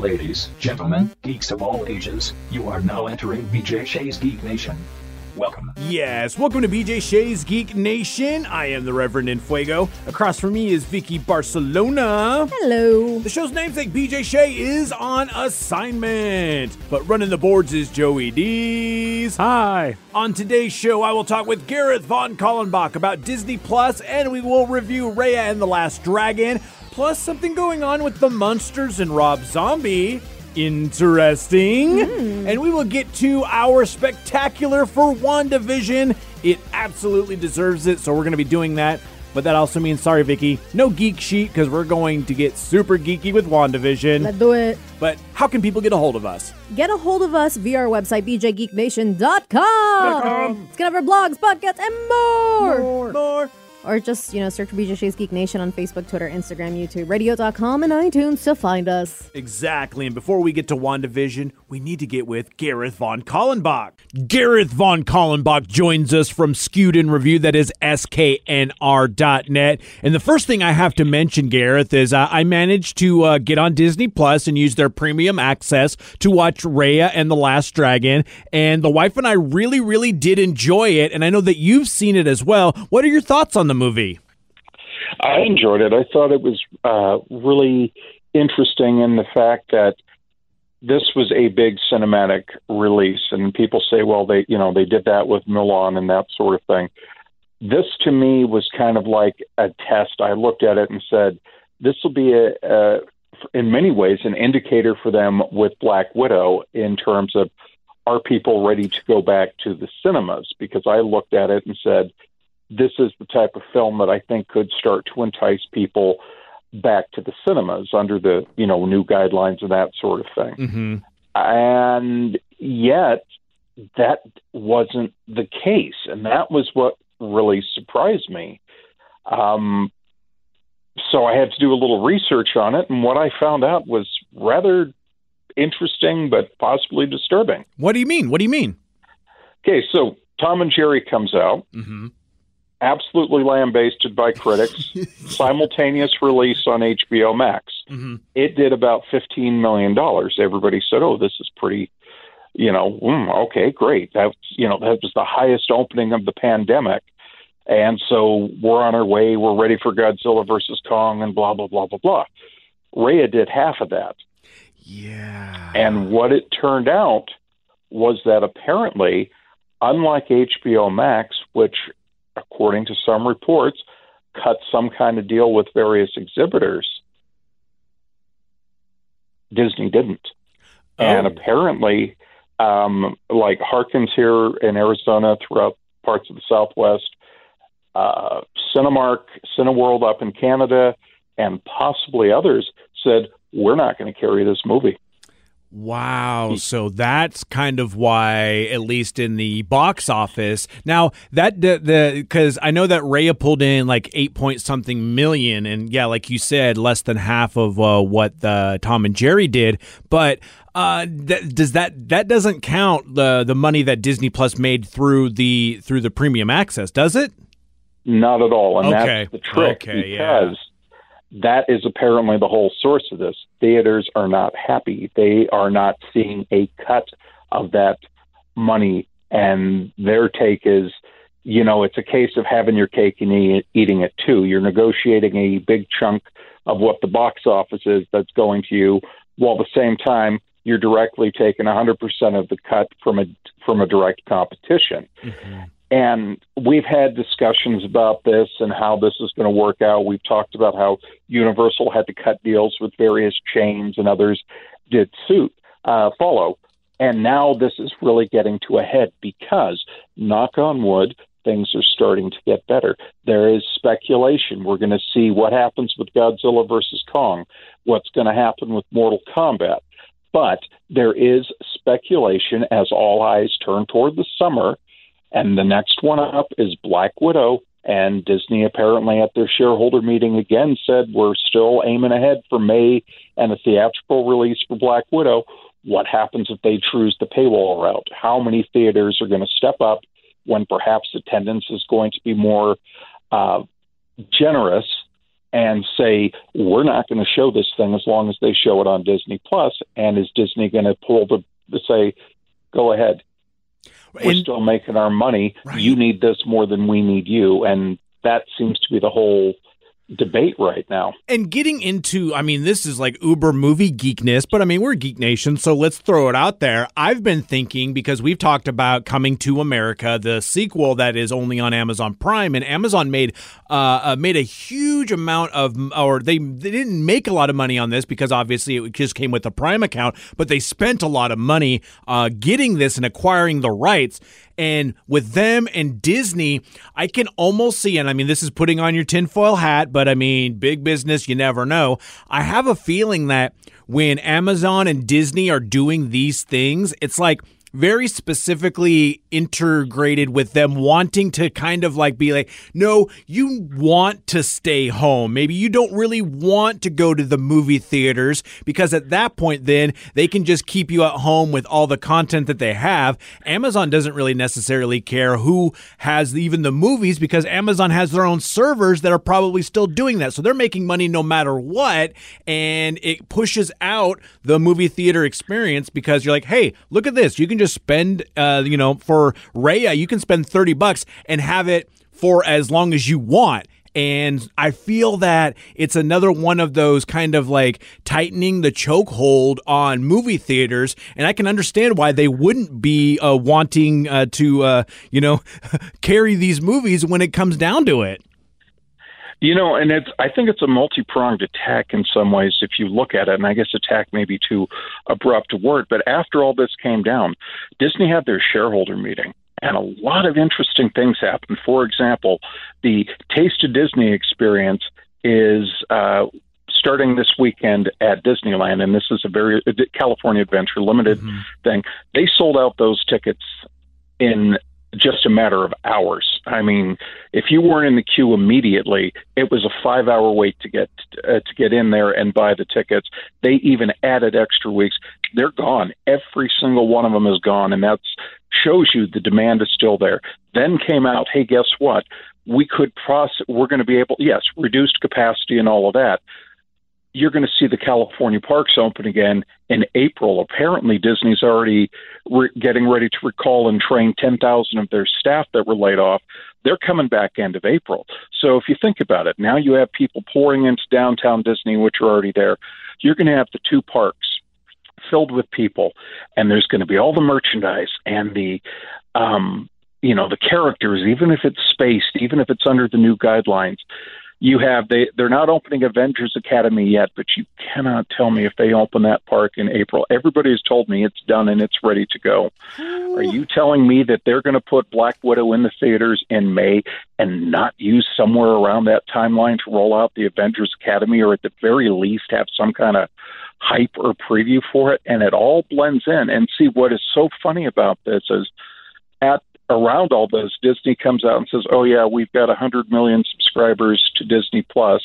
Ladies, gentlemen, geeks of all ages, you are now entering BJ Shays Geek Nation. Welcome. Yes, welcome to BJ Shays Geek Nation. I am the Reverend Infuego. Across from me is Vicky Barcelona. Hello. The show's namesake BJ Shay is on assignment, but running the boards is Joey Dees. Hi. On today's show, I will talk with Gareth von Kallenbach about Disney Plus, and we will review Raya and the Last Dragon, plus something going on with the Munsters and Rob Zombie. Interesting. Hmm. And we will get to our spectacular for WandaVision. It absolutely deserves it, so we're going to be doing that. But that also means, sorry, Vicky, no geek sheet because we're going to get super geeky with WandaVision. Let's do it. But how can people get a hold of us? Get a hold of us via our website, bjgeeknation.com. It's gonna have our blogs, podcasts, and more. More. Or just, you know, search for BJ Shays Geek Nation on Facebook, Twitter, Instagram, YouTube, radio.com, and iTunes to find us. Exactly. And before we get to WandaVision, we need to get with Gareth von Kallenbach. Gareth von Kallenbach joins us from Skewed in Review, that is sknr.net. And the first thing I have to mention, Gareth, is uh, I managed to uh, get on Disney Plus and use their premium access to watch Raya and the Last Dragon. And the wife and I really, really did enjoy it. And I know that you've seen it as well. What are your thoughts on the movie? I enjoyed it. I thought it was uh, really interesting in the fact that this was a big cinematic release, and people say, well, they you know they did that with Mulan and that sort of thing. This to me was kind of like a test. I looked at it and said, this will be a, a in many ways an indicator for them with Black Widow in terms of are people ready to go back to the cinemas? Because I looked at it and said, this is the type of film that I think could start to entice people back to the cinemas under the you know new guidelines and that sort of thing. Mm-hmm. And yet that wasn't the case, and that was what really surprised me. Um, so I had to do a little research on it, and what I found out was rather interesting, but possibly disturbing. What do you mean? What do you mean? Okay, so Tom and Jerry comes out, Mm-hmm. Absolutely lambasted by critics, simultaneous release on HBO Max. Mm-hmm. It did about $15 million. Everybody said, oh, this is pretty, you know, mm, okay, great. That's, you know, that was the highest opening of the pandemic. And so we're on our way. We're ready for Godzilla versus Kong and blah, blah, blah, blah, blah. Raya did half of that. Yeah. And what it turned out was that apparently, unlike HBO Max, which, according to some reports, cut some kind of deal with various exhibitors, Disney didn't. And Oh. apparently, um, like Harkins here in Arizona, throughout parts of the Southwest, uh, Cinemark, Cineworld up in Canada, and possibly others said, we're not going to carry this movie. Wow. So that's kind of why, at least in the box office. Now that the the because I know that Raya pulled in like eight point something million, and yeah, like you said, less than half of uh, what the Tom and Jerry did. But uh, that, does that that doesn't count the the money that Disney Plus made through the through the premium access, does it? Not at all. And Okay. that's the trick Okay, yeah. That is apparently the whole source of this. Theaters are not happy. They are not seeing a cut of that money. And their take is, you know, it's a case of having your cake and eating it too. You're negotiating a big chunk of what the box office is that's going to you, while at the same time you're directly taking 100% of the cut from a from a direct competition. Mm-hmm. And we've had discussions about this and how this is going to work out. We've talked about how Universal had to cut deals with various chains and others did suit uh, follow. And now this is really getting to a head because, knock on wood, things are starting to get better. There is speculation. We're going to see what happens with Godzilla versus Kong, what's going to happen with Mortal Kombat. But there is speculation as all eyes turn toward the summer and the next one up is Black Widow. And Disney apparently at their shareholder meeting again said we're still aiming ahead for May and a theatrical release for Black Widow. What happens if they choose the paywall route? How many theaters are going to step up when perhaps attendance is going to be more uh, generous and say we're not going to show this thing as long as they show it on Disney Plus. And is Disney going to pull the, the say, go ahead, we're And- still making our money. Right. You need this more than we need you, and that seems to be the whole debate right now. and getting into i mean this is like uber movie geekness but i mean we're geek nation so let's throw it out there i've been thinking because we've talked about coming to america the sequel that is only on amazon prime and amazon made uh, uh made a huge amount of or they they didn't make a lot of money on this because obviously it just came with the prime account but they spent a lot of money uh getting this and acquiring the rights and with them and Disney, I can almost see, and I mean, this is putting on your tinfoil hat, but I mean, big business, you never know. I have a feeling that when Amazon and Disney are doing these things, it's like, very specifically integrated with them wanting to kind of like be like, no, you want to stay home. Maybe you don't really want to go to the movie theaters because at that point, then they can just keep you at home with all the content that they have. Amazon doesn't really necessarily care who has even the movies because Amazon has their own servers that are probably still doing that. So they're making money no matter what. And it pushes out the movie theater experience because you're like, hey, look at this. You can just spend, uh, you know, for Raya, you can spend 30 bucks and have it for as long as you want. And I feel that it's another one of those kind of like tightening the chokehold on movie theaters. And I can understand why they wouldn't be uh, wanting uh, to, uh, you know, carry these movies when it comes down to it. You know, and it's I think it's a multi pronged attack in some ways if you look at it, and I guess attack may be too abrupt a word, but after all this came down, Disney had their shareholder meeting and a lot of interesting things happened. For example, the Taste of Disney experience is uh, starting this weekend at Disneyland, and this is a very uh, California Adventure limited thing. They sold out those tickets in just a matter of hours. I mean, if you weren't in the queue immediately, it was a five-hour wait to get uh, to get in there and buy the tickets. They even added extra weeks. They're gone. Every single one of them is gone, and that shows you the demand is still there. Then came out, hey, guess what? We could process. We're going to be able, yes, reduced capacity and all of that you're going to see the California parks open again in April. Apparently, Disney's already re- getting ready to recall and train 10,000 of their staff that were laid off. They're coming back end of April. So if you think about it, now you have people pouring into downtown Disney, which are already there. You're going to have the two parks filled with people, and there's going to be all the merchandise and the um, you know the characters, even if it's spaced, even if it's under the new guidelines you have they they're not opening Avengers Academy yet, but you cannot tell me if they open that park in April. Everybody has told me it's done and it's ready to go. Oh. Are you telling me that they're going to put Black Widow in the theaters in May and not use somewhere around that timeline to roll out the Avengers Academy, or at the very least have some kind of hype or preview for it? And it all blends in. And see what is so funny about this is at around all this, Disney comes out and says, "Oh yeah, we've got 100 million subscribers to Disney Plus.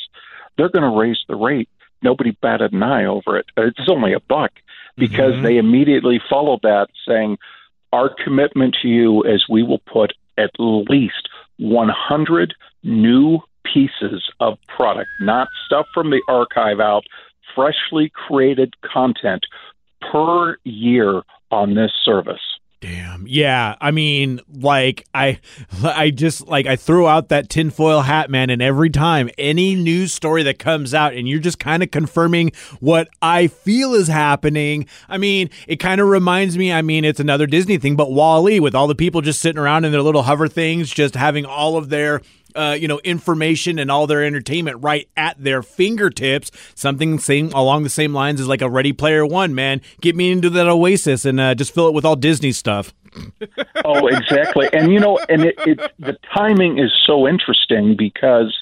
They're going to raise the rate." Nobody batted an eye over it. It's only a buck because Mhm. they immediately followed that, saying, "Our commitment to you is we will put at least 100 new pieces of product, not stuff from the archive out, freshly created content per year on this service." Damn. Yeah. I mean, like I I just like I threw out that tinfoil hat, man, and every time any news story that comes out and you're just kind of confirming what I feel is happening. I mean, it kind of reminds me, I mean, it's another Disney thing, but WALL-E with all the people just sitting around in their little hover things, just having all of their uh, you know, information and all their entertainment right at their fingertips. Something same along the same lines as like a Ready Player One, man. Get me into that Oasis and uh, just fill it with all Disney stuff. oh, exactly. And you know, and it, it the timing is so interesting because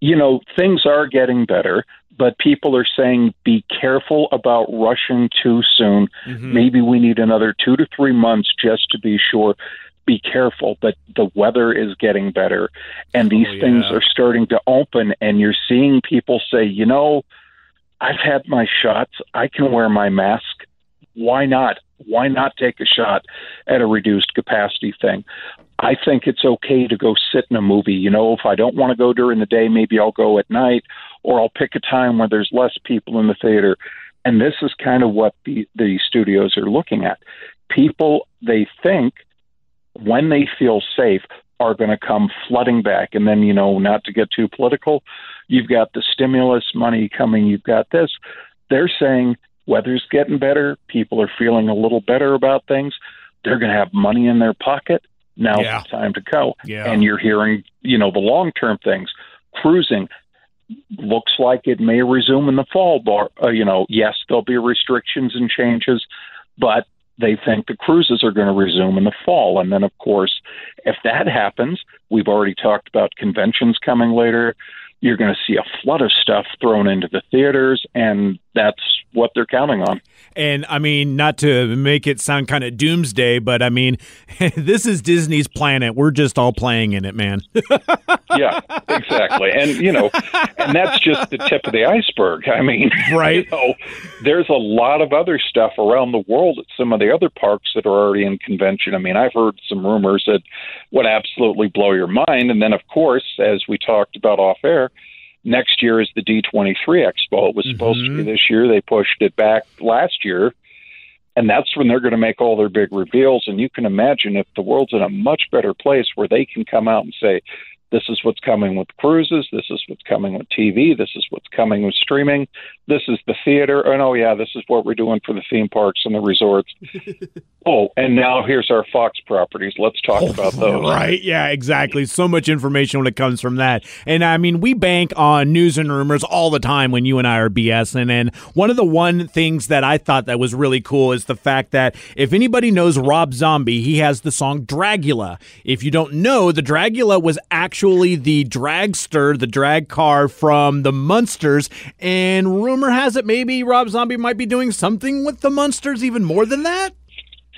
you know things are getting better, but people are saying be careful about rushing too soon. Mhm. Maybe we need another two to three months just to be sure. Be careful, but the weather is getting better, and these Oh, things are starting to open, and you're seeing people say, you know, I've had my shots. I can wear my mask. Why not? why not take a shot at a reduced capacity thing? I think it's okay to go sit in a movie. You know, if I don't want to go during the day, maybe I'll go at night, or I'll pick a time where there's less people in the theater. And this is kind of what the, the studios are looking at. People, they think when they feel safe, are going to come flooding back. And then, you know, not to get too political, you've got the stimulus money coming, you've got this. They're saying weather's getting better, people are feeling a little better about things. They're going to have money in their pocket. Now Yeah. the time to go. Yeah. And you're hearing, you know, the long term things. Cruising looks like it may resume in the fall. Bar, uh, you know, yes, there'll be restrictions and changes, but they think the cruises are going to resume in the fall. And then, of course, if that happens, we've already talked about conventions coming later. You're going to see a flood of stuff thrown into the theaters, and that's what they're counting on. And I mean, not to make it sound kind of doomsday, but I mean, this is Disney's planet. We're just all playing in it, man. yeah, exactly. And you know, and that's just the tip of the iceberg. I mean, Right. You know, there's a lot of other stuff around the world at some of the other parks that are already in convention. I mean, I've heard some rumors that would absolutely blow your mind. And then, of course, as we talked about off air, next year is the D23 Expo. It was supposed to be mm-hmm. this year. They pushed it back last year. And that's when they're going to make all their big reveals. And you can imagine if the world's in a much better place where they can come out and say, this is what's coming with cruises. This is what's coming with TV. This is what's coming with streaming. This is the theater. And oh, yeah, this is what we're doing for the theme parks and the resorts. oh, and now here's our Fox properties. Let's talk oh, about those. Right. Yeah, exactly. So much information when it comes from that. And I mean, we bank on news and rumors all the time when you and I are BSing. And one of the one things that I thought that was really cool is the fact that if anybody knows Rob Zombie, he has the song Dragula. If you don't know, the Dragula was actually the dragster, the drag car from the Munsters. And rumor has it maybe Rob Zombie might be doing something with the Munsters even more than that.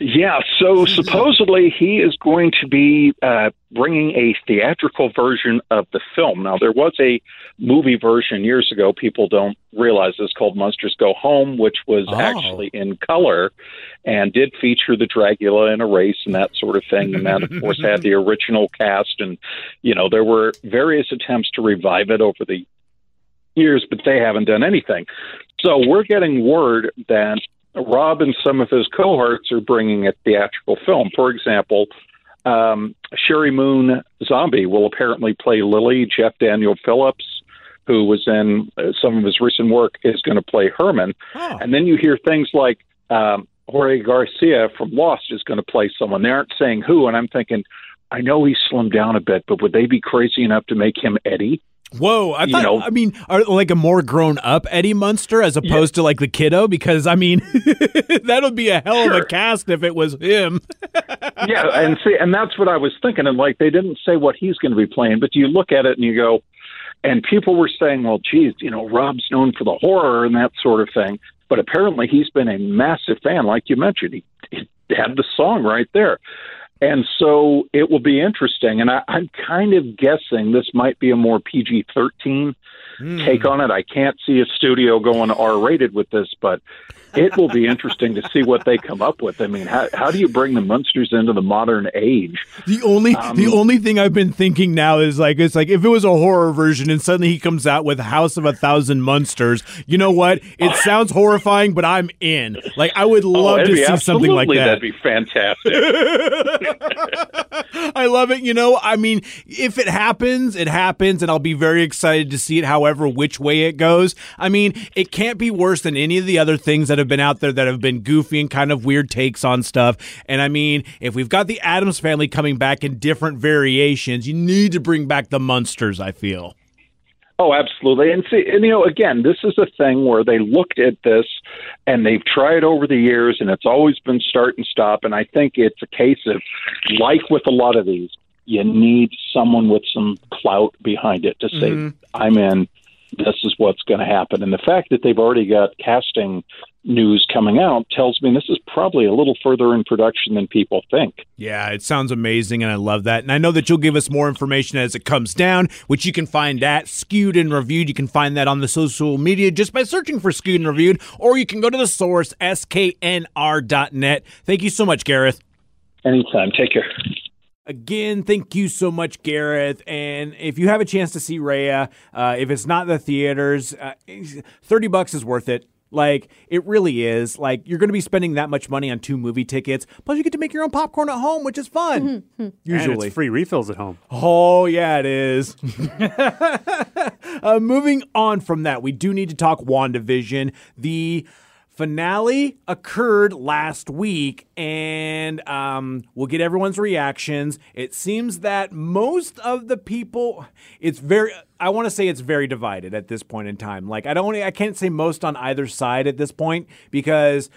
Yeah, so supposedly he is going to be uh, bringing a theatrical version of the film. Now, there was a movie version years ago. People don't realize this called Munsters Go Home, which was Oh. actually in color and did feature the Dragula in a race and that sort of thing. And that, of course, had the original cast. And, you know, there were various attempts to revive it over the years, but they haven't done anything. So we're getting word that Rob and some of his cohorts are bringing a theatrical film. For example, um, Sheri Moon Zombie will apparently play Lily. Jeff Daniel Phillips, who was in uh, some of his recent work, is going to play Herman. Oh. And then you hear things like um, Jorge Garcia from Lost is going to play someone. They aren't saying who, and I'm thinking, I know he's slimmed down a bit, but would they be crazy enough to make him Eddie? Whoa, I thought. know- I mean, are like a more grown up Eddie Munster as opposed to like the kiddo? Because I mean, that'll be a hell of a cast if it was him. yeah, and see, and that's what I was thinking. And like, they didn't say what he's going to be playing, but you look at it and you go, and people were saying, well, geez, you know, Rob's known for the horror and that sort of thing. But apparently, he's been a massive fan, like you mentioned. He, he had the song right there. And so it will be interesting. And I, I'm kind of guessing this might be a more PG 13 take on it. I can't see a studio going R rated with this, but it will be interesting to see what they come up with. I mean, how, how do you bring the Munsters into the modern age? The only Um, the only thing I've been thinking now is like it's like if it was a horror version and suddenly he comes out with House of a Thousand Monsters, you know what? It sounds horrifying, but I'm in. Like I would love oh, to see something like that. That'd be fantastic. Love it. You know, I mean, if it happens, it happens, and I'll be very excited to see it, however, which way it goes. I mean, it can't be worse than any of the other things that have been out there that have been goofy and kind of weird takes on stuff. And I mean, if we've got the Addams family coming back in different variations, you need to bring back the Munsters, I feel. Oh, absolutely. And see, and you know, again, this is a thing where they looked at this and they've tried over the years, and it's always been start and stop. And I think it's a case of, like with a lot of these, you need someone with some clout behind it to say, mm-hmm. "I'm in." This is what's going to happen. And the fact that they've already got casting news coming out tells me this is probably a little further in production than people think. Yeah, it sounds amazing, and I love that. And I know that you'll give us more information as it comes down, which you can find at Skewed and Reviewed. You can find that on the social media just by searching for Skewed and Reviewed, or you can go to the source, sknr.net. Thank you so much, Gareth. Anytime. Take care. Again, thank you so much, Gareth. And if you have a chance to see Raya, uh, if it's not the theaters, uh, 30 bucks is worth it. Like it really is. Like you're going to be spending that much money on two movie tickets, plus you get to make your own popcorn at home, which is fun. Usually, and it's free refills at home. Oh yeah, it is. uh, moving on from that, we do need to talk WandaVision. The finale occurred last week and um, we'll get everyone's reactions. It seems that most of the people it's very i want to say it's very divided at this point in time. Like i don't i can't say most on either side at this point because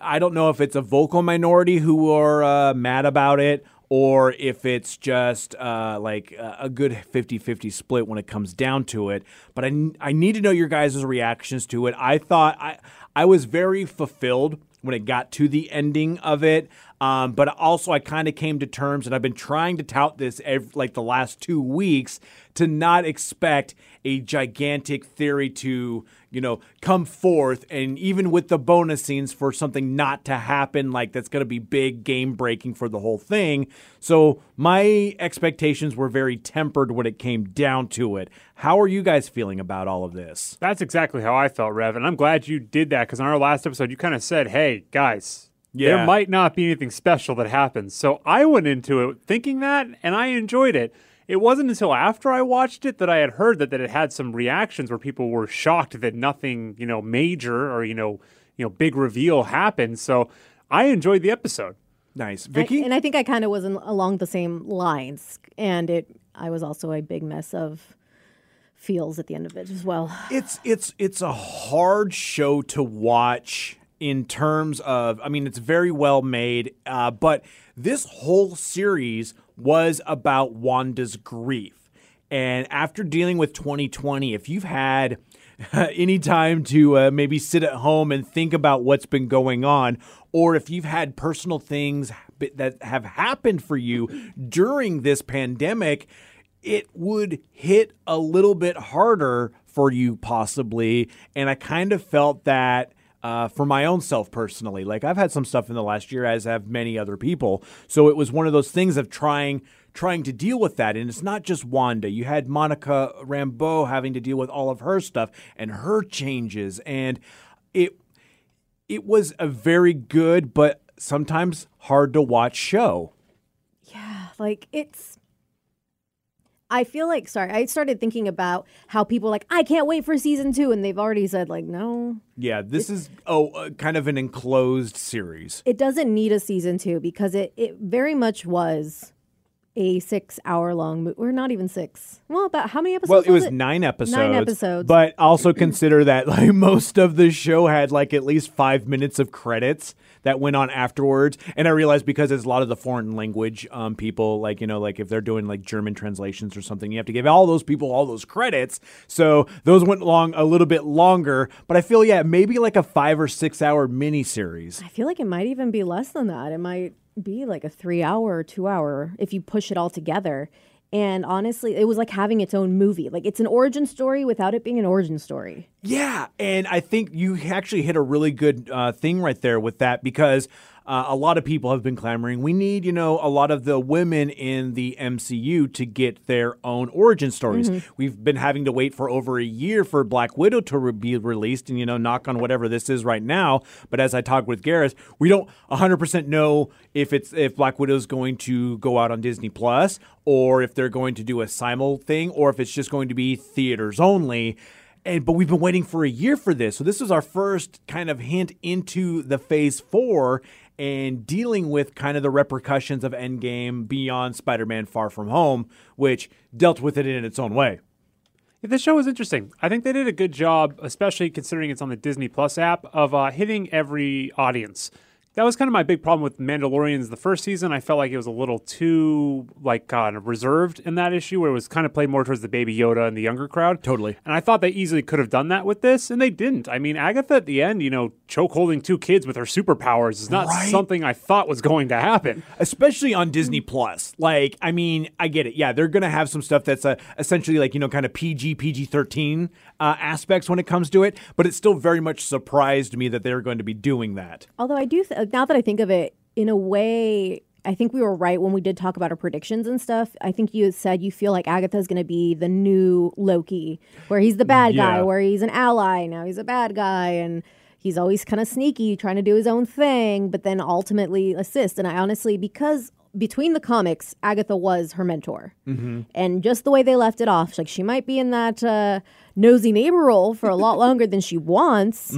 i don't know if it's a vocal minority who are uh, mad about it or if it's just uh, like a good 50-50 split when it comes down to it but I, I need to know your guys' reactions to it i thought i I was very fulfilled when it got to the ending of it. Um, but also, I kind of came to terms, and I've been trying to tout this every, like the last two weeks to not expect a gigantic theory to, you know, come forth. And even with the bonus scenes for something not to happen, like that's going to be big game breaking for the whole thing. So my expectations were very tempered when it came down to it. How are you guys feeling about all of this? That's exactly how I felt, Rev. And I'm glad you did that because on our last episode, you kind of said, hey, guys, yeah. there might not be anything special that happens. So I went into it thinking that, and I enjoyed it. It wasn't until after I watched it that I had heard that, that it had some reactions where people were shocked that nothing, you know, major or, you know, you know, big reveal happened. So I enjoyed the episode. Nice. Vicky? I, and I think I kind of was in, along the same lines. And it I was also a big mess of feels at the end of it as well. It's it's it's a hard show to watch in terms of I mean it's very well made, uh, but this whole series was about Wanda's grief. And after dealing with 2020, if you've had any time to uh, maybe sit at home and think about what's been going on, or if you've had personal things that have happened for you during this pandemic, it would hit a little bit harder for you, possibly. And I kind of felt that uh, for my own self personally. Like I've had some stuff in the last year, as have many other people. So it was one of those things of trying trying to deal with that. And it's not just Wanda. You had Monica Rambeau having to deal with all of her stuff and her changes, and it it was a very good but sometimes hard to watch show. Yeah, like it's I feel like sorry, I started thinking about how people like I can't wait for season 2 and they've already said like no. Yeah, this it, is oh uh, kind of an enclosed series. It doesn't need a season 2 because it it very much was a six hour long movie, or not even six. Well, about how many episodes? Well, it was, it? nine episodes. Nine episodes. But also consider that like most of the show had like at least five minutes of credits that went on afterwards. And I realized because it's a lot of the foreign language um, people, like you know, like if they're doing like German translations or something, you have to give all those people all those credits. So those went along a little bit longer. But I feel yeah, maybe like a five or six hour mini series. I feel like it might even be less than that. It might be like a three hour or two hour if you push it all together. And honestly, it was like having its own movie. Like it's an origin story without it being an origin story. Yeah. And I think you actually hit a really good uh, thing right there with that because uh, a lot of people have been clamoring. We need, you know, a lot of the women in the MCU to get their own origin stories. Mm-hmm. We've been having to wait for over a year for Black Widow to re- be released, and you know, knock on whatever this is right now. But as I talked with Gareth, we don't 100% know if it's if Black Widow is going to go out on Disney Plus or if they're going to do a simul thing or if it's just going to be theaters only and but we've been waiting for a year for this. So this is our first kind of hint into the phase 4 and dealing with kind of the repercussions of Endgame beyond Spider Man Far From Home, which dealt with it in its own way. Yeah, this show was interesting. I think they did a good job, especially considering it's on the Disney Plus app, of uh, hitting every audience. That was kind of my big problem with Mandalorians the first season. I felt like it was a little too like kind of reserved in that issue where it was kind of played more towards the baby Yoda and the younger crowd. Totally. And I thought they easily could have done that with this, and they didn't. I mean, Agatha at the end, you know, choke holding two kids with her superpowers is not Right. something I thought was going to happen. especially on Disney Plus. Like, I mean, I get it. Yeah, they're gonna have some stuff that's uh, essentially like you know, kind of PG, PG thirteen uh, aspects when it comes to it. But it still very much surprised me that they're going to be doing that. Although I do, th- now that I think of it, in a way, I think we were right when we did talk about our predictions and stuff. I think you said you feel like Agatha's going to be the new Loki, where he's the bad guy, where he's an ally. Now he's a bad guy, and he's always kind of sneaky, trying to do his own thing, but then ultimately assist. And I honestly, because between the comics, Agatha was her mentor, and just the way they left it off, like she might be in that. Uh, Nosy neighbor role for a lot longer than she wants,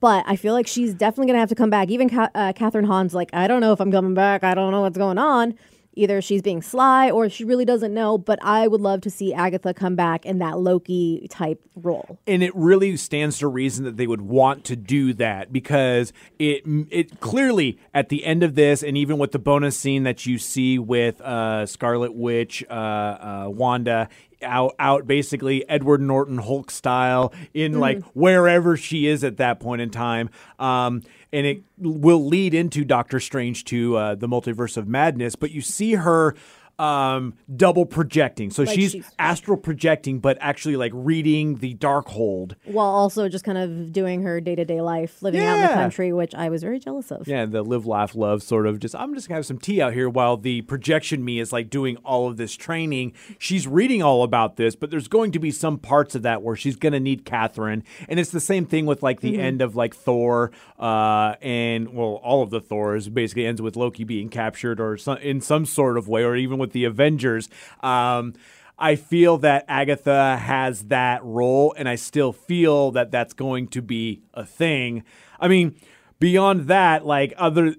but I feel like she's definitely gonna have to come back. Even Ca- uh, Kathryn Hahn's like, I don't know if I'm coming back. I don't know what's going on. Either she's being sly or she really doesn't know. But I would love to see Agatha come back in that Loki type role. and it really stands to reason that they would want to do that because it it clearly at the end of this and even with the bonus scene that you see with uh, Scarlet Witch, uh, uh, Wanda out out basically Edward Norton Hulk style in like wherever she is at that point in time. Um, and it will lead into Doctor Strange to uh, the multiverse of madness, but you see her um double projecting so Like she's she's- astral projecting but actually like reading the Darkhold While also just kind of doing her day to day life, living out in the country, which I was very jealous of. Yeah, the live, laugh, love sort of just, I'm just gonna have some tea out here while the projection me is like doing all of this training. She's reading all about this, but there's going to be some parts of that where she's gonna need Kathryn. And it's the same thing with like the end of like Thor, uh, and well, all of the Thors basically ends with Loki being captured or some, in some sort of way, or even with the Avengers. Um, I feel that Agatha has that role, and I still feel that that's going to be a thing. I mean, beyond that, like other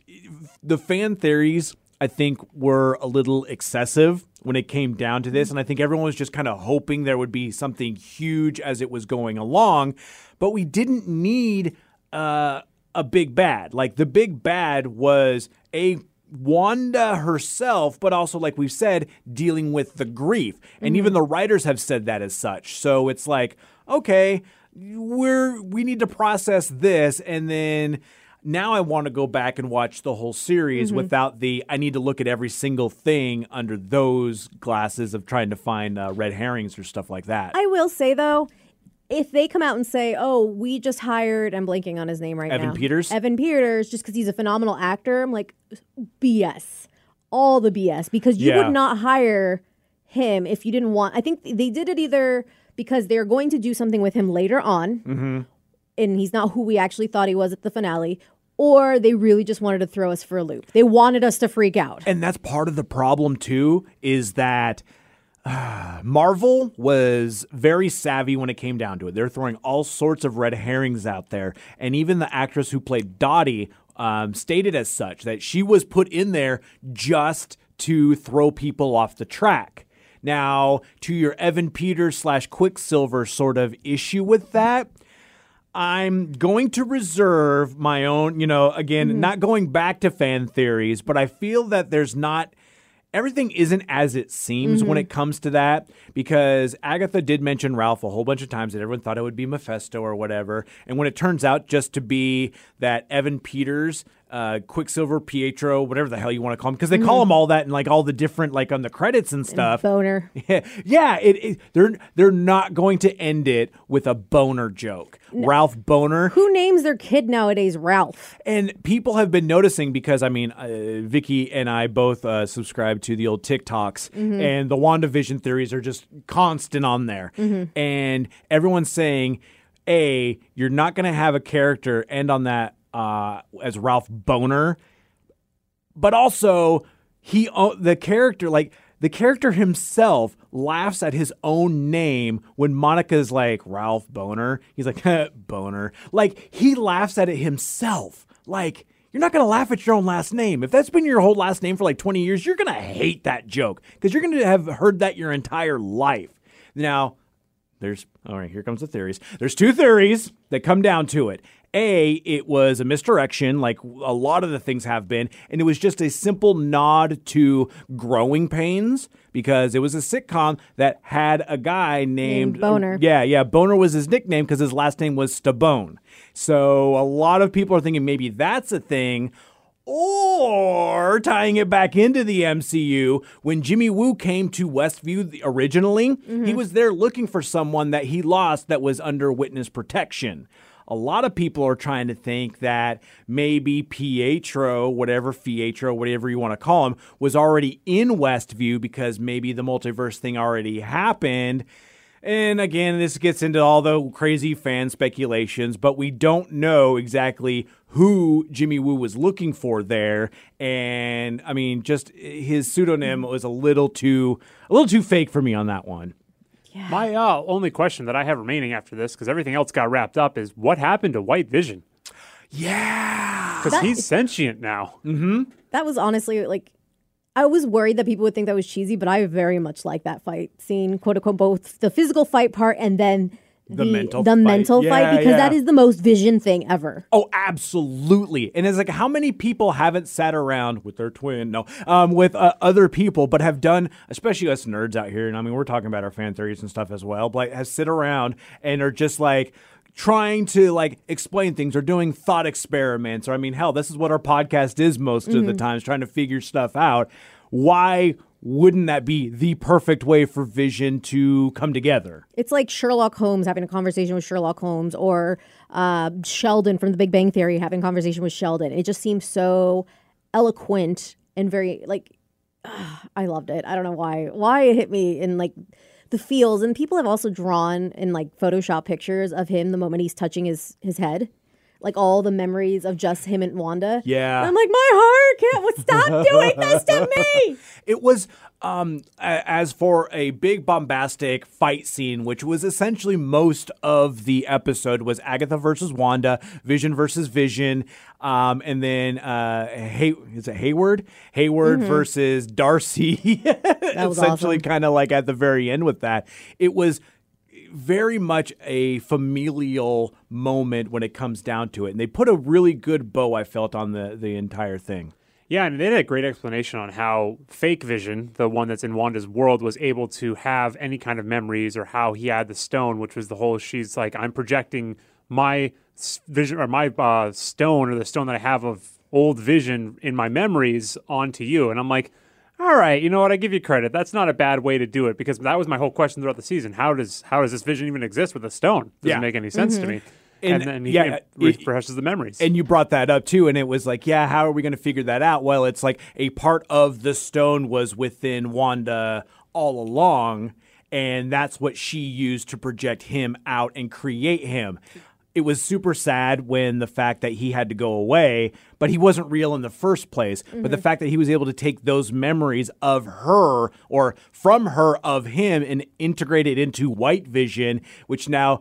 the fan theories, I think were a little excessive when it came down to this, and I think everyone was just kind of hoping there would be something huge as it was going along, but we didn't need uh, a big bad. Like the big bad was a Wanda herself, but also, like we've said, dealing with the grief. And even the writers have said that as such. So it's like, okay, we're we need to process this and then now I want to go back and watch the whole series without the I need to look at every single thing under those glasses of trying to find uh, red herrings or stuff like that. I will say though, if they come out and say, "Oh, we just hired," I'm blanking on his name right Evan now. Evan Peters? Evan Peters, just because he's a phenomenal actor. I'm like, BS, all the BS, because you Yeah. would not hire him if you didn't want. I think they did it either because they're going to do something with him later on, Mm-hmm. and he's not who we actually thought he was at the finale. Or they really just wanted to throw us for a loop. They wanted us to freak out. and that's part of the problem too is that uh, Marvel was very savvy when it came down to it. They're throwing all sorts of red herrings out there, and even the actress who played Dottie um, stated as such that she was put in there just to throw people off the track. Now, to your Evan Peters slash Quicksilver sort of issue with that, I'm going to reserve my own, you know, again, not going back to fan theories, but I feel that there's not everything isn't as it seems when mm-hmm. it comes to that because Agatha did mention Ralph a whole bunch of times that everyone thought it would be Mephisto or whatever. And when it turns out just to be that Evan Peters, uh, Quicksilver, Pietro, whatever the hell you want to call him, because they call him all that and like all the different, like on the credits and stuff. Boner. Yeah, yeah. It, it they're they're not going to end it with a boner joke. Ralph Boner, Who names their kid nowadays Ralph? and people have been noticing because I mean, uh, Vicky and I both uh, subscribe to the old TikToks, and the WandaVision theories are just constant on there, and everyone's saying, "A, you're not going to have a character end on that uh, as Ralph Boner." but also he the character like the character himself laughs at his own name when Monica's like Ralph Boner. He's like Boner. Like he laughs at it himself. Like you're not going to laugh at your own last name. If that's been your whole last name for like 20 years, you're going to hate that joke because you're going to have heard that your entire life. Now, there's all right, here comes the theories. There's two theories that come down to it. A, it was a misdirection, like a lot of the things have been, and it was just a simple nod to growing pains because it was a sitcom that had a guy named, Named Boner. Yeah, yeah, Boner was his nickname because his last name was Stabone. So a lot of people are thinking maybe that's a thing. Or tying it back into the MCU, when Jimmy Woo came to Westview originally, he mm-hmm. was there looking for someone that he lost that was under witness protection. A lot of people are trying to think that maybe Pietro, whatever Pietro, whatever you want to call him, was already in Westview because maybe the multiverse thing already happened. And again, this gets into all the crazy fan speculations, but we don't know exactly who Jimmy Woo was looking for there. And I mean, just his pseudonym was a little too a little too fake for me on that one. My uh, only question that I have remaining after this, because everything else got wrapped up, is what happened to White Vision? Yeah. Because he's sentient now. That was honestly like I was worried that people would think that was cheesy, but I very much like that fight scene, quote unquote, both the physical fight part and then The mental the fight. mental Yeah, fight because that yeah. is the most vision thing ever. Oh, absolutely. And it's like how many people haven't sat around with their twin, no, um, with uh, other people, but have done, especially us nerds out here. And I mean, we're talking about our fan theories and stuff as well, but like, have sit around and are just like, trying to like explain things or doing thought experiments or i mean hell this is what our podcast is most of the times trying to figure stuff out why wouldn't that be the perfect way for vision to come together It's like Sherlock Holmes having a conversation with Sherlock Holmes or uh, Sheldon from The Big Bang Theory having a conversation with Sheldon. It just seems so eloquent and very like I loved it. I don't know why why it hit me in like the feels and people have also drawn in like Photoshop pictures of him the moment he's touching his his head. Like all the memories of just him and Wanda. Yeah. And I'm like, my heart can't stop doing this to me. It was um as for a big bombastic fight scene, which was essentially most of the episode was Agatha versus Wanda, Vision versus Vision, um, and then uh Hay is it Hayward? Hayward versus Darcy. was essentially awesome. kind of like at the very end with that. It was very much a familial moment when it comes down to it. And they put a really good bow, I felt, on the, the entire thing. Yeah, and they had a great explanation on how fake Vision, the one that's in Wanda's world, was able to have any kind of memories, or how he had the stone, which was the whole. She's like, I'm projecting my vision or my uh, stone or the stone that I have of old Vision in my memories onto you, and I'm like. All right, you know what? I give you credit. That's not a bad way to do it because that was my whole question throughout the season. How does how does this vision even exist with a stone? Doesn't Yeah. make any sense to me. Mm-hmm. And- And, then he yeah, refreshes the memories. And you brought that up too, and it was like, yeah, how are we going to figure that out? Well, it's like a part of the stone was within Wanda all along, and that's what she used to project him out and create him. It was super sad when the fact that he had to go away, but he wasn't real in the first place. But the mm-hmm. fact that he was able to take those memories of her or from her of him and integrate it into White Vision, which now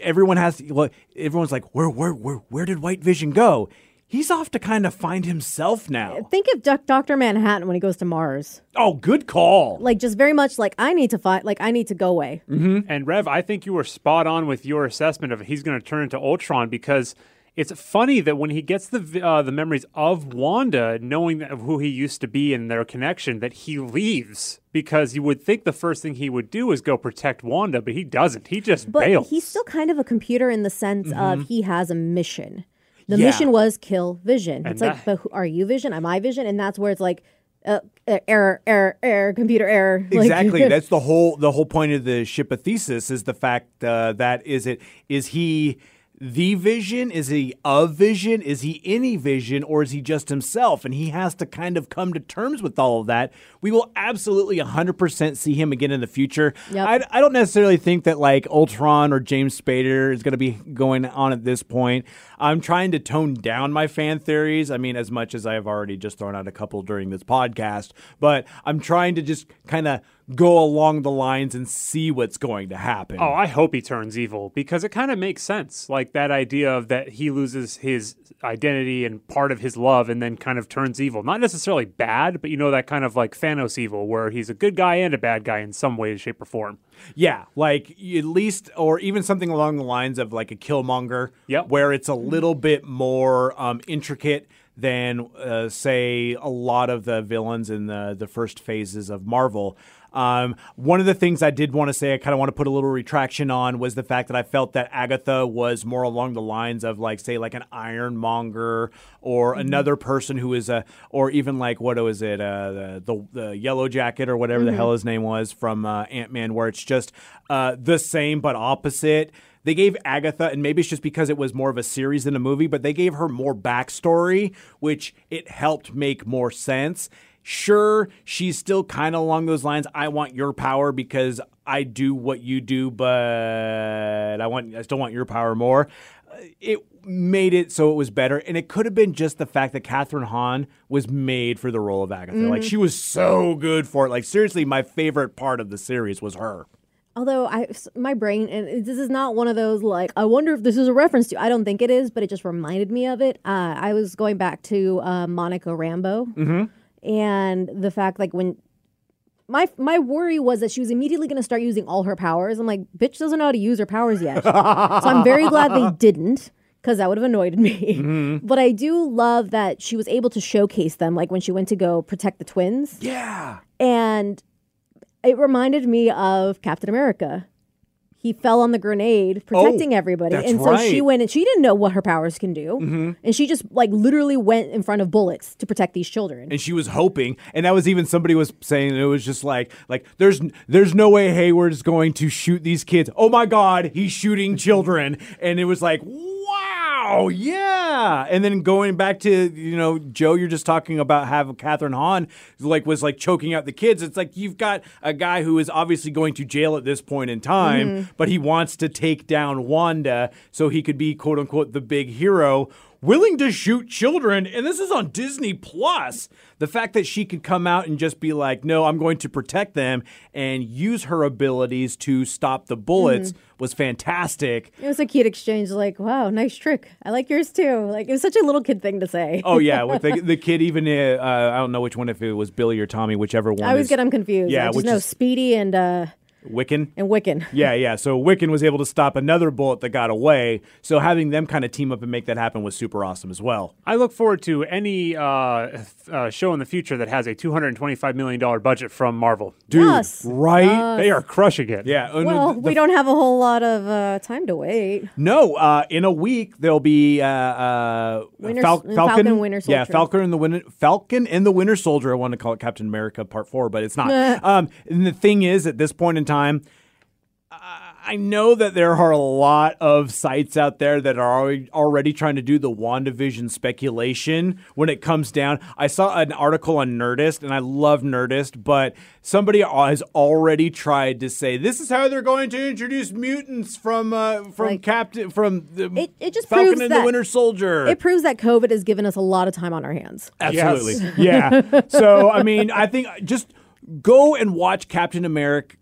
everyone has well, everyone's like where where where where did white vision go he's off to kind of find himself now uh, Think of Doc- Dr. Manhattan when he goes to Mars. oh good call Like just very much like I need to find like I need to go away. Mm-hmm. And Rev, I think you were spot on with your assessment of he's going to turn into Ultron because it's funny that when he gets the uh, the memories of Wanda, knowing of who he used to be and their connection, that he leaves because you would think the first thing he would do is go protect Wanda, but he doesn't. He just But bails. he's still kind of a computer in the sense of mm-hmm. he has a mission. The Yeah. mission was kill Vision. And it's like, but who, are you Vision? Am I Vision? And that's where it's like, uh, uh, error, error, error, computer error. Like- exactly that's the whole the whole point of the ship of Theseus is the fact uh, that is it is he the vision? Is he a vision? Is he any vision? Or is he just himself? And he has to kind of come to terms with all of that. We will absolutely 100% see him again in the future. Yep. I, I don't necessarily think that like ultron or james spader is going to be going on at this point. I'm trying to tone down my fan theories. I mean as much as i've already just thrown out a couple during this podcast but i'm trying to just kind of go along the lines and see what's going to happen. Oh, I hope he turns evil because it kind of makes sense. Like that idea of that he loses his identity and part of his love and then kind of turns evil. Not necessarily bad, but you know, that kind of like Thanos evil where he's a good guy and a bad guy in some way, shape, or form. Yeah, like at least, or even something along the lines of like a Killmonger, Yep. where it's a little bit more um, intricate than, uh, say, a lot of the villains in the the first phases of Marvel. Um, one of the things I did want to say, I kind of want to put a little retraction on, was the fact that I felt that Agatha was more along the lines of, like, say, like an Ironmonger or another person who is a, or even like what was it, uh, the, the the Yellow Jacket or whatever the hell his name was from uh, Ant Man, where it's just uh, the same but opposite. They gave Agatha, and maybe it's just because it was more of a series than a movie, but they gave her more backstory, which it helped make more sense. Sure, she's still kind of along those lines. I want your power because I do what you do, but I want I still want your power more. Uh, It made it so it was better, and it could have been just the fact that Kathryn Hahn was made for the role of Agatha. Like she was so good for it. Like seriously, my favorite part of the series was her. Although I, my brain, and this is not one of those like I wonder if this is a reference to. I don't think it is, but it just reminded me of it. Uh, I was going back to uh, Monica Rambeau, and the fact like when my my worry was that she was immediately going to start using all her powers. I'm like, bitch doesn't know how to use her powers yet. so I'm very glad they didn't. Because that would have annoyed me. Mm-hmm. But I do love that she was able to showcase them, like when she went to go protect the twins. Yeah. And it reminded me of Captain America. He fell on the grenade protecting Oh, everybody. and so she right. Mm-hmm. went and she didn't know what her powers can do. And she just like literally went in front of bullets to protect these children. and she was hoping and that was even somebody was saying it was just like like there's there's no way Hayward is going to shoot these kids. Oh my god, he's shooting children and it was like wow, yeah. And then going back to, you know, Joe, you're just talking about how Kathryn Hahn like was like choking out the kids. It's like you've got a guy who is obviously going to jail at this point in time, mm-hmm. but he wants to take down Wanda so he could be quote unquote the big hero willing to shoot children and this is on Disney Plus. The fact that she could come out and just be like, "No, I'm going to protect them" and use her abilities to stop the bullets was fantastic. it was a cute exchange, like, wow, nice trick. I like yours too. Like it was such a little kid thing to say. Oh yeah, with the, the kid even uh, uh, I don't know which one if it was Billy or Tommy, whichever one. I always is get them confused. Yeah, I just know is- Speedy and uh Wiccan. and Wiccan. Yeah, yeah. So Wiccan was able to stop another bullet that got away. So having them kind of team up and make that happen was super awesome as well. I look forward to any uh, th- uh, show in the future that has a $225 million budget from Marvel. Dude, Yes. right? They are crushing it. yeah. Well, the- we don't have a whole lot of uh, time to wait. No, uh, in a week there'll be uh, uh, Winter- Fal- Falcon, Falcon, Winter Soldier. Yeah, Falcon and the Winter Falcon and the Winter Soldier. I want to call it Captain America Part Four, but it's not. um, and the thing is, at this point in time, I know that there are a lot of sites out there that are already, already trying to do the WandaVision speculation when it comes down. I saw an article on Nerdist, and I love Nerdist, but somebody has already tried to say this is how they're going to introduce mutants from uh, from Like- Captain from the It- it just Falcon proves and that- the Winter Soldier. It proves that COVID has given us a lot of time on our hands. Absolutely. Yeah. So, I mean, I think just go and watch Captain America.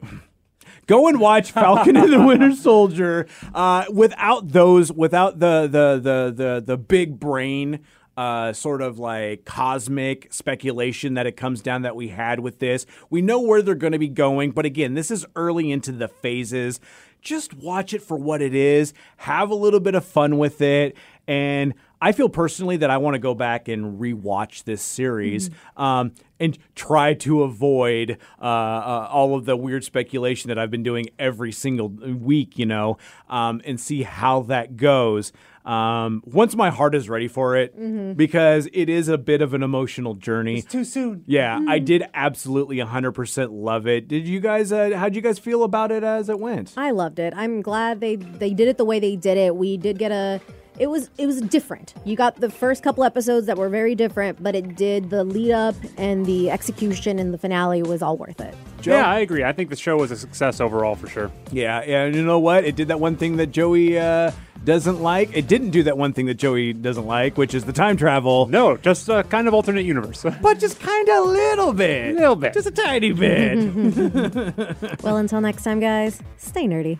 Go and watch Falcon and the Winter Soldier uh, without those, without the the the the the big brain. Uh, sort of like cosmic speculation that it comes down that we had with this. We know where they're going to be going, but again, this is early into the phases. Just watch it for what it is. Have a little bit of fun with it, and I feel personally that I want to go back and rewatch this series um, and try to avoid uh, uh, all of the weird speculation that I've been doing every single week, you know, um, and see how that goes. Um, once my heart is ready for it, because it is a bit of an emotional journey. Too soon. Yeah, I did absolutely 100% love it. Did you guys, uh, how'd you guys feel about it as it went? I loved it. I'm glad they they did it the way they did it. We did get a it was it was different. You got the first couple episodes that were very different, but it did the lead up and the execution and the finale was all worth it. Joe? Yeah, I agree. I think the show was a success overall for sure. Yeah, yeah, and you know what? It did that one thing that Joey uh, doesn't like. It didn't do that one thing that Joey doesn't like, which is the time travel. No, just a kind of alternate universe. But just kind of a little bit. Little bit. Just a tiny bit. Well, until next time, guys, stay nerdy.